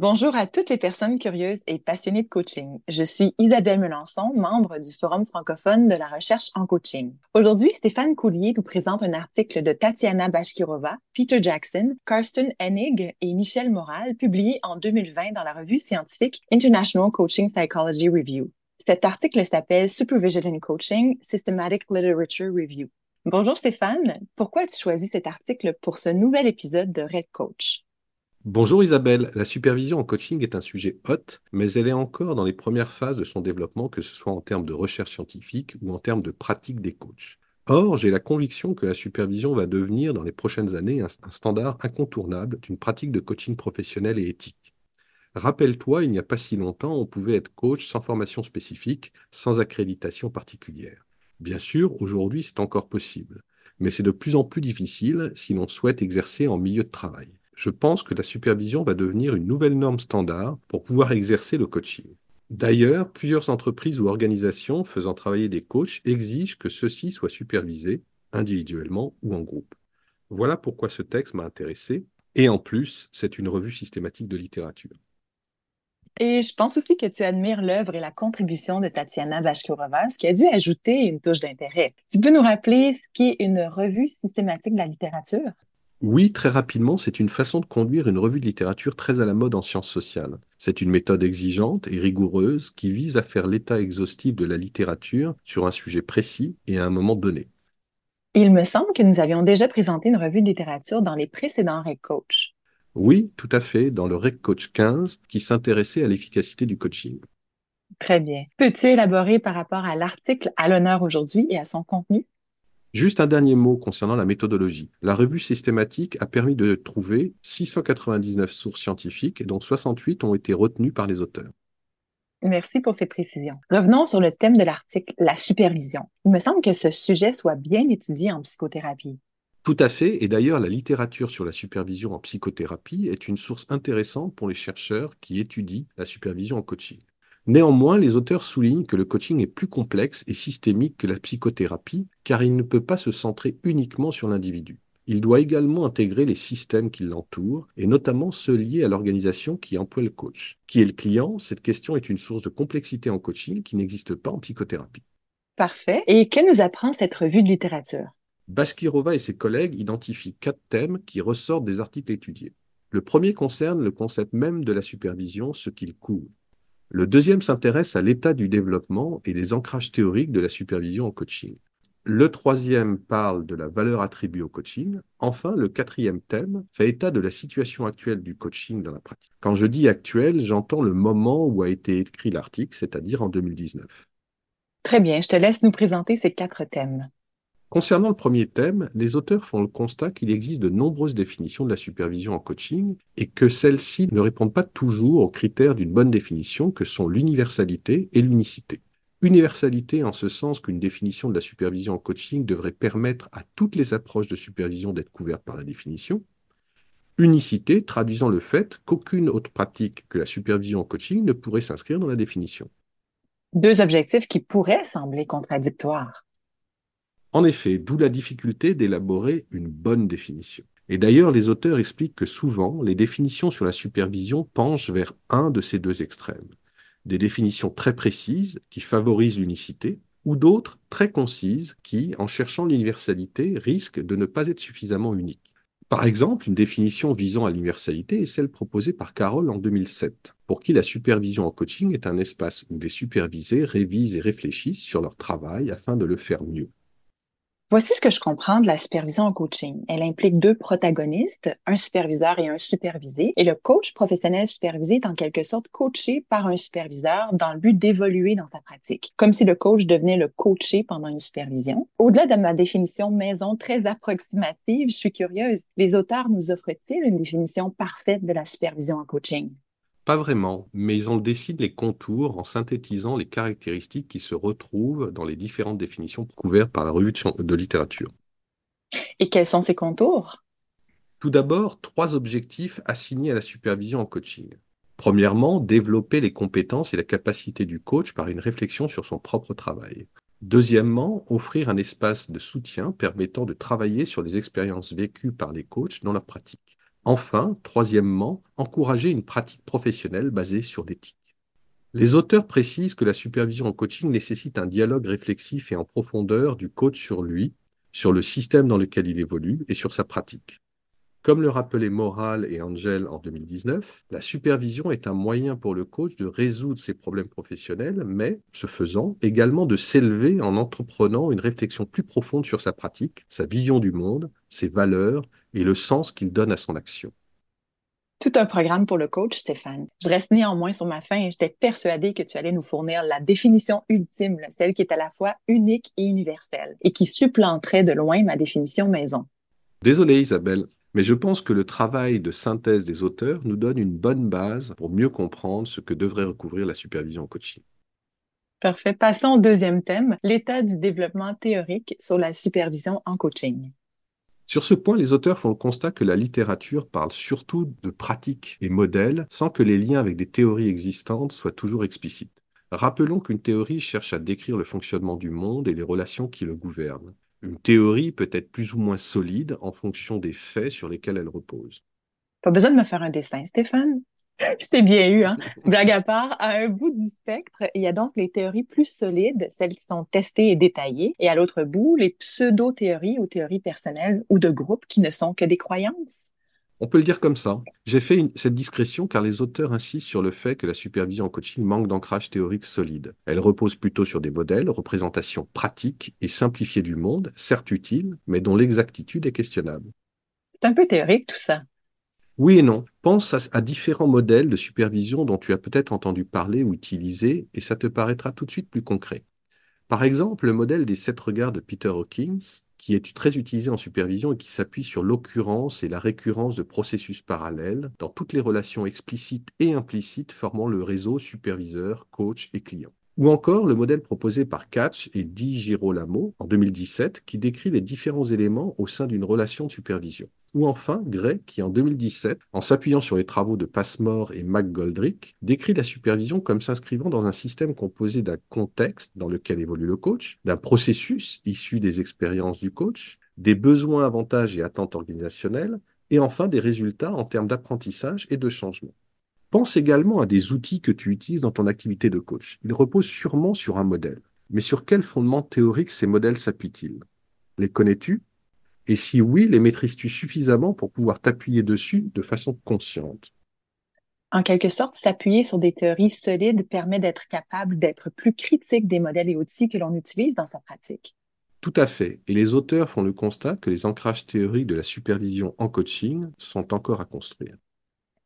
Bonjour à toutes les personnes curieuses et passionnées de coaching. Je suis Isabelle Melançon, membre du Forum francophone de la recherche en coaching. Aujourd'hui, Stéphane Coulier nous présente un article de Tatiana Bashkirova, Peter Jackson, Karsten Hennig et Michel Moral, publié en 2020 dans la revue scientifique International Coaching Psychology Review. Cet article s'appelle Supervision in Coaching, Systematic Literature Review. Bonjour Stéphane, pourquoi as-tu choisi cet article pour ce nouvel épisode de Red Coach? Bonjour Isabelle, la supervision en coaching est un sujet hot, mais elle est encore dans les premières phases de son développement, que ce soit en termes de recherche scientifique ou en termes de pratique des coachs. Or, j'ai la conviction que la supervision va devenir dans les prochaines années un, standard incontournable d'une pratique de coaching professionnel et éthique. Rappelle-toi, il n'y a pas si longtemps, on pouvait être coach sans formation spécifique, sans accréditation particulière. Bien sûr, aujourd'hui, c'est encore possible, mais c'est de plus en plus difficile si l'on souhaite exercer en milieu de travail je pense que la supervision va devenir une nouvelle norme standard pour pouvoir exercer le coaching. D'ailleurs, plusieurs entreprises ou organisations faisant travailler des coachs exigent que ceux-ci soient supervisés individuellement ou en groupe. Voilà pourquoi ce texte m'a intéressé. Et en plus, c'est une revue systématique de littérature. Et je pense aussi que tu admires l'œuvre et la contribution de Tatiana Bashkirova, ce qui a dû ajouter une touche d'intérêt. Tu peux nous rappeler ce qu'est une revue systématique de la littérature? Oui, très rapidement, c'est une façon de conduire une revue de littérature très à la mode en sciences sociales. C'est une méthode exigeante et rigoureuse qui vise à faire l'état exhaustif de la littérature sur un sujet précis et à un moment donné. Il me semble que nous avions déjà présenté une revue de littérature dans les précédents Rec Coach. Oui, tout à fait, dans le Rec Coach 15 qui s'intéressait à l'efficacité du coaching. Très bien. Peux-tu élaborer par rapport à l'article à l'honneur aujourd'hui et à son contenu? Juste un dernier mot concernant la méthodologie. La revue systématique a permis de trouver 699 sources scientifiques, dont 68 ont été retenues par les auteurs. Merci pour ces précisions. Revenons sur le thème de l'article, la supervision. Il me semble que ce sujet soit bien étudié en psychothérapie. Tout à fait, et d'ailleurs la littérature sur la supervision en psychothérapie est une source intéressante pour les chercheurs qui étudient la supervision en coaching. Néanmoins, les auteurs soulignent que le coaching est plus complexe et systémique que la psychothérapie, car il ne peut pas se centrer uniquement sur l'individu. Il doit également intégrer les systèmes qui l'entourent, et notamment ceux liés à l'organisation qui emploie le coach. Qui est le client? Cette question est une source de complexité en coaching qui n'existe pas en psychothérapie. Parfait. Et que nous apprend cette revue de littérature? Baskirova et ses collègues identifient quatre thèmes qui ressortent des articles étudiés. Le premier concerne le concept même de la supervision, ce qu'il couvre. Le deuxième s'intéresse à l'état du développement et des ancrages théoriques de la supervision en coaching. Le troisième parle de la valeur attribuée au coaching. Enfin, le quatrième thème fait état de la situation actuelle du coaching dans la pratique. Quand je dis actuel, j'entends le moment où a été écrit l'article, c'est-à-dire en 2019. Très bien, je te laisse nous présenter ces quatre thèmes. Concernant le premier thème, les auteurs font le constat qu'il existe de nombreuses définitions de la supervision en coaching et que celles-ci ne répondent pas toujours aux critères d'une bonne définition que sont l'universalité et l'unicité. Universalité en ce sens qu'une définition de la supervision en coaching devrait permettre à toutes les approches de supervision d'être couvertes par la définition. Unicité traduisant le fait qu'aucune autre pratique que la supervision en coaching ne pourrait s'inscrire dans la définition. Deux objectifs qui pourraient sembler contradictoires. En effet, d'où la difficulté d'élaborer une bonne définition. Et d'ailleurs, les auteurs expliquent que souvent, les définitions sur la supervision penchent vers un de ces deux extrêmes. Des définitions très précises qui favorisent l'unicité, ou d'autres très concises qui, en cherchant l'universalité, risquent de ne pas être suffisamment uniques. Par exemple, une définition visant à l'universalité est celle proposée par Carole en 2007, pour qui la supervision en coaching est un espace où les supervisés révisent et réfléchissent sur leur travail afin de le faire mieux. Voici ce que je comprends de la supervision en coaching. Elle implique deux protagonistes, un superviseur et un supervisé, et le coach professionnel supervisé est en quelque sorte coaché par un superviseur dans le but d'évoluer dans sa pratique, comme si le coach devenait le coaché pendant une supervision. Au-delà de ma définition maison très approximative, je suis curieuse, les auteurs nous offrent-ils une définition parfaite de la supervision en coaching? Pas vraiment, mais ils en décident les contours en synthétisant les caractéristiques qui se retrouvent dans les différentes définitions couvertes par la revue de littérature. Et quels sont ces contours? Tout d'abord, trois objectifs assignés à la supervision en coaching. Premièrement, développer les compétences et la capacité du coach par une réflexion sur son propre travail. Deuxièmement, offrir un espace de soutien permettant de travailler sur les expériences vécues par les coachs dans leur pratique. Enfin, troisièmement, encourager une pratique professionnelle basée sur l'éthique. Les auteurs précisent que la supervision en coaching nécessite un dialogue réflexif et en profondeur du coach sur lui, sur le système dans lequel il évolue et sur sa pratique. Comme le rappelaient Moral et Angel en 2019, la supervision est un moyen pour le coach de résoudre ses problèmes professionnels, mais, ce faisant, également de s'élever en entreprenant une réflexion plus profonde sur sa pratique, sa vision du monde, ses valeurs et le sens qu'il donne à son action. Tout un programme pour le coach, Stéphane. Je reste néanmoins sur ma faim et j'étais persuadée que tu allais nous fournir la définition ultime, celle qui est à la fois unique et universelle, et qui supplanterait de loin ma définition maison. Désolé Isabelle, mais je pense que le travail de synthèse des auteurs nous donne une bonne base pour mieux comprendre ce que devrait recouvrir la supervision en coaching. Parfait. Passons au deuxième thème, l'état du développement théorique sur la supervision en coaching. Sur ce point, les auteurs font le constat que la littérature parle surtout de pratiques et modèles sans que les liens avec des théories existantes soient toujours explicites. Rappelons qu'une théorie cherche à décrire le fonctionnement du monde et les relations qui le gouvernent. Une théorie peut être plus ou moins solide en fonction des faits sur lesquels elle repose. Pas besoin de me faire un dessin, Stéphane. Je t'ai bien eu, hein? Blague à part, à un bout du spectre, il y a donc les théories plus solides, celles qui sont testées et détaillées, et à l'autre bout, les pseudo-théories ou théories personnelles ou de groupe qui ne sont que des croyances. On peut le dire comme ça. J'ai fait cette discrétion car les auteurs insistent sur le fait que la supervision en coaching manque d'ancrage théorique solide. Elle repose plutôt sur des modèles, représentations pratiques et simplifiées du monde, certes utiles, mais dont l'exactitude est questionnable. C'est un peu théorique tout ça. Oui et non. Pense à, différents modèles de supervision dont tu as peut-être entendu parler ou utilisé et ça te paraîtra tout de suite plus concret. Par exemple, le modèle des sept regards de Peter Hawkins, qui est très utilisé en supervision et qui s'appuie sur l'occurrence et la récurrence de processus parallèles dans toutes les relations explicites et implicites formant le réseau superviseur, coach et client. Ou encore le modèle proposé par Catch et Di Girolamo en 2017 qui décrit les différents éléments au sein d'une relation de supervision. Ou enfin, Gray, qui en 2017, en s'appuyant sur les travaux de Passmore et McGoldrick, décrit la supervision comme s'inscrivant dans un système composé d'un contexte dans lequel évolue le coach, d'un processus issu des expériences du coach, des besoins, avantages et attentes organisationnelles, et enfin des résultats en termes d'apprentissage et de changement. Pense également à des outils que tu utilises dans ton activité de coach. Ils reposent sûrement sur un modèle. Mais sur quel fondement théorique ces modèles s'appuient-ils? Les connais-tu? Et si oui, les maîtrises-tu suffisamment pour pouvoir t'appuyer dessus de façon consciente? En quelque sorte, s'appuyer sur des théories solides permet d'être capable d'être plus critique des modèles et outils que l'on utilise dans sa pratique. Tout à fait. Et les auteurs font le constat que les ancrages théoriques de la supervision en coaching sont encore à construire.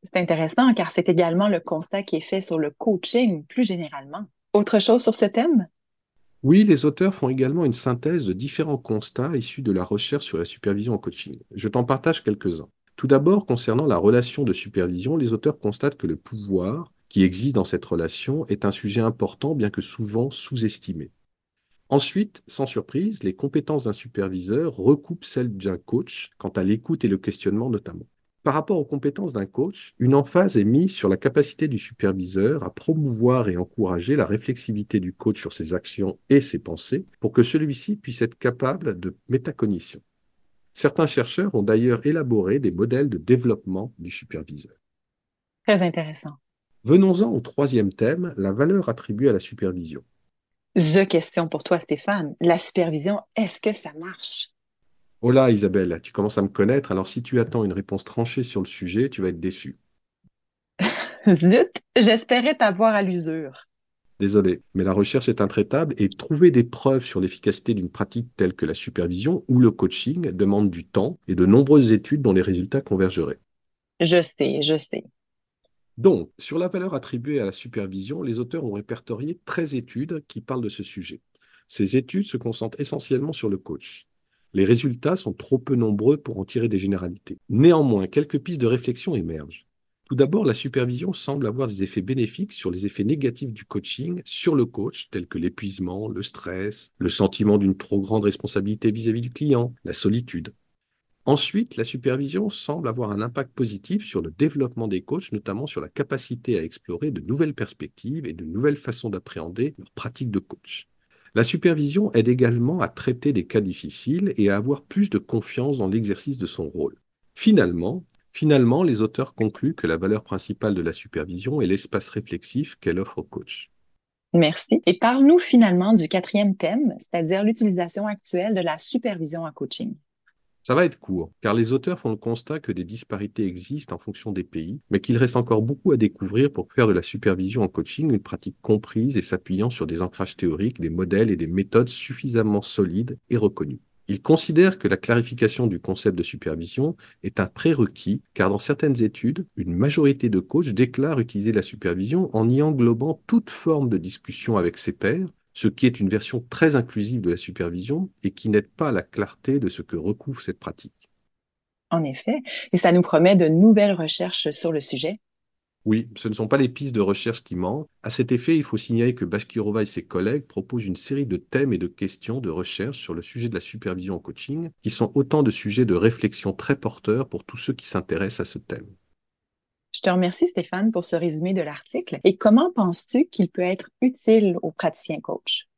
C'est intéressant car c'est également le constat qui est fait sur le coaching plus généralement. Autre chose sur ce thème? Oui, les auteurs font également une synthèse de différents constats issus de la recherche sur la supervision en coaching. Je t'en partage quelques-uns. Tout d'abord, concernant la relation de supervision, les auteurs constatent que le pouvoir qui existe dans cette relation est un sujet important, bien que souvent sous-estimé. Ensuite, sans surprise, les compétences d'un superviseur recoupent celles d'un coach quant à l'écoute et le questionnement notamment. Par rapport aux compétences d'un coach, une emphase est mise sur la capacité du superviseur à promouvoir et encourager la réflexivité du coach sur ses actions et ses pensées pour que celui-ci puisse être capable de métacognition. Certains chercheurs ont d'ailleurs élaboré des modèles de développement du superviseur. Très intéressant. Venons-en au troisième thème, la valeur attribuée à la supervision. The question pour toi, Stéphane. La supervision, est-ce que ça marche? Oh là, Isabelle, tu commences à me connaître, alors si tu attends une réponse tranchée sur le sujet, tu vas être déçu. Zut, j'espérais t'avoir à l'usure. Désolé, mais la recherche est intraitable et trouver des preuves sur l'efficacité d'une pratique telle que la supervision ou le coaching demande du temps et de nombreuses études dont les résultats convergeraient. Je sais, je sais. Donc, sur la valeur attribuée à la supervision, les auteurs ont répertorié 13 études qui parlent de ce sujet. Ces études se concentrent essentiellement sur le coach. Les résultats sont trop peu nombreux pour en tirer des généralités. Néanmoins, quelques pistes de réflexion émergent. Tout d'abord, la supervision semble avoir des effets bénéfiques sur les effets négatifs du coaching sur le coach, tels que l'épuisement, le stress, le sentiment d'une trop grande responsabilité vis-à-vis du client, la solitude. Ensuite, la supervision semble avoir un impact positif sur le développement des coachs, notamment sur la capacité à explorer de nouvelles perspectives et de nouvelles façons d'appréhender leur pratique de coach. La supervision aide également à traiter des cas difficiles et à avoir plus de confiance dans l'exercice de son rôle. Finalement, Finalement, les auteurs concluent que la valeur principale de la supervision est l'espace réflexif qu'elle offre au coach. Merci. Et parle-nous finalement du quatrième thème, c'est-à-dire l'utilisation actuelle de la supervision en coaching. Ça va être court, car les auteurs font le constat que des disparités existent en fonction des pays, mais qu'il reste encore beaucoup à découvrir pour faire de la supervision en coaching une pratique comprise et s'appuyant sur des ancrages théoriques, des modèles et des méthodes suffisamment solides et reconnus. Il considère que la clarification du concept de supervision est un prérequis car dans certaines études, une majorité de coachs déclarent utiliser la supervision en y englobant toute forme de discussion avec ses pairs, ce qui est une version très inclusive de la supervision et qui n'aide pas à la clarté de ce que recouvre cette pratique. En effet, et ça nous promet de nouvelles recherches sur le sujet. Oui, ce ne sont pas les pistes de recherche qui manquent. À cet effet, il faut signaler que Bashkirova et ses collègues proposent une série de thèmes et de questions de recherche sur le sujet de la supervision en coaching, qui sont autant de sujets de réflexion très porteurs pour tous ceux qui s'intéressent à ce thème. Je te remercie, Stéphane, pour ce résumé de l'article. Et comment penses-tu qu'il peut être utile aux praticiens coachs?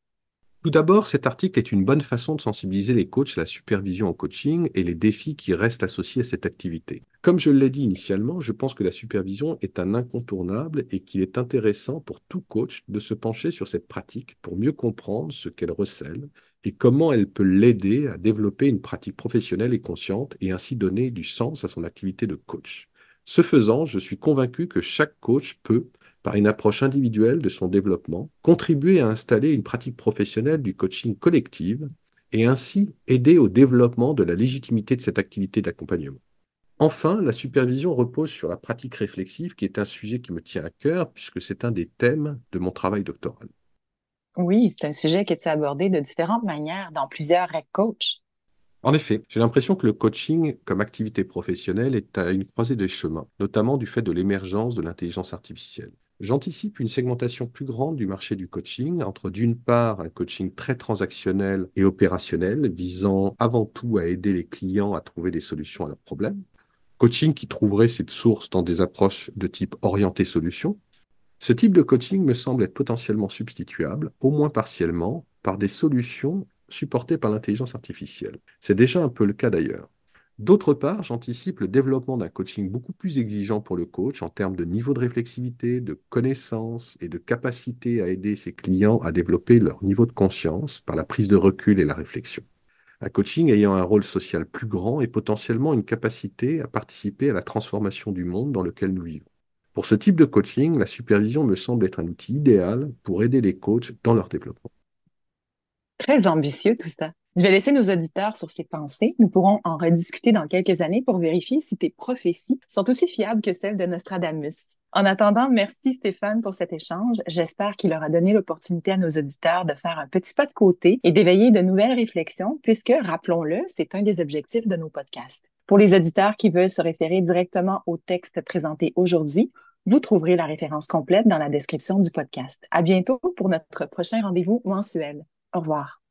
Tout d'abord, cet article est une bonne façon de sensibiliser les coachs à la supervision en coaching et les défis qui restent associés à cette activité. Comme je l'ai dit initialement, je pense que la supervision est un incontournable et qu'il est intéressant pour tout coach de se pencher sur cette pratique pour mieux comprendre ce qu'elle recèle et comment elle peut l'aider à développer une pratique professionnelle et consciente et ainsi donner du sens à son activité de coach. Ce faisant, je suis convaincu que chaque coach peut, par une approche individuelle de son développement, contribuer à installer une pratique professionnelle du coaching collective et ainsi aider au développement de la légitimité de cette activité d'accompagnement. Enfin, la supervision repose sur la pratique réflexive, qui est un sujet qui me tient à cœur, puisque c'est un des thèmes de mon travail doctoral. Oui, c'est un sujet que tu as abordé de différentes manières dans plusieurs rec coach. En effet, j'ai l'impression que le coaching comme activité professionnelle est à une croisée des chemins, notamment du fait de l'émergence de l'intelligence artificielle. J'anticipe une segmentation plus grande du marché du coaching entre d'une part un coaching très transactionnel et opérationnel visant avant tout à aider les clients à trouver des solutions à leurs problèmes, coaching qui trouverait cette source dans des approches de type orienté solution. Ce type de coaching me semble être potentiellement substituable, au moins partiellement, par des solutions supportées par l'intelligence artificielle. C'est déjà un peu le cas d'ailleurs. D'autre part, j'anticipe le développement d'un coaching beaucoup plus exigeant pour le coach en termes de niveau de réflexivité, de connaissance et de capacité à aider ses clients à développer leur niveau de conscience par la prise de recul et la réflexion. Un coaching ayant un rôle social plus grand et potentiellement une capacité à participer à la transformation du monde dans lequel nous vivons. Pour ce type de coaching, la supervision me semble être un outil idéal pour aider les coachs dans leur développement. Très ambitieux tout ça. Je vais laisser nos auditeurs sur ces pensées. Nous pourrons en rediscuter dans quelques années pour vérifier si tes prophéties sont aussi fiables que celles de Nostradamus. En attendant, merci Stéphane pour cet échange. J'espère qu'il aura donné l'opportunité à nos auditeurs de faire un petit pas de côté et d'éveiller de nouvelles réflexions, puisque, rappelons-le, c'est un des objectifs de nos podcasts. Pour les auditeurs qui veulent se référer directement au texte présenté aujourd'hui, vous trouverez la référence complète dans la description du podcast. À bientôt pour notre prochain rendez-vous mensuel. Au revoir.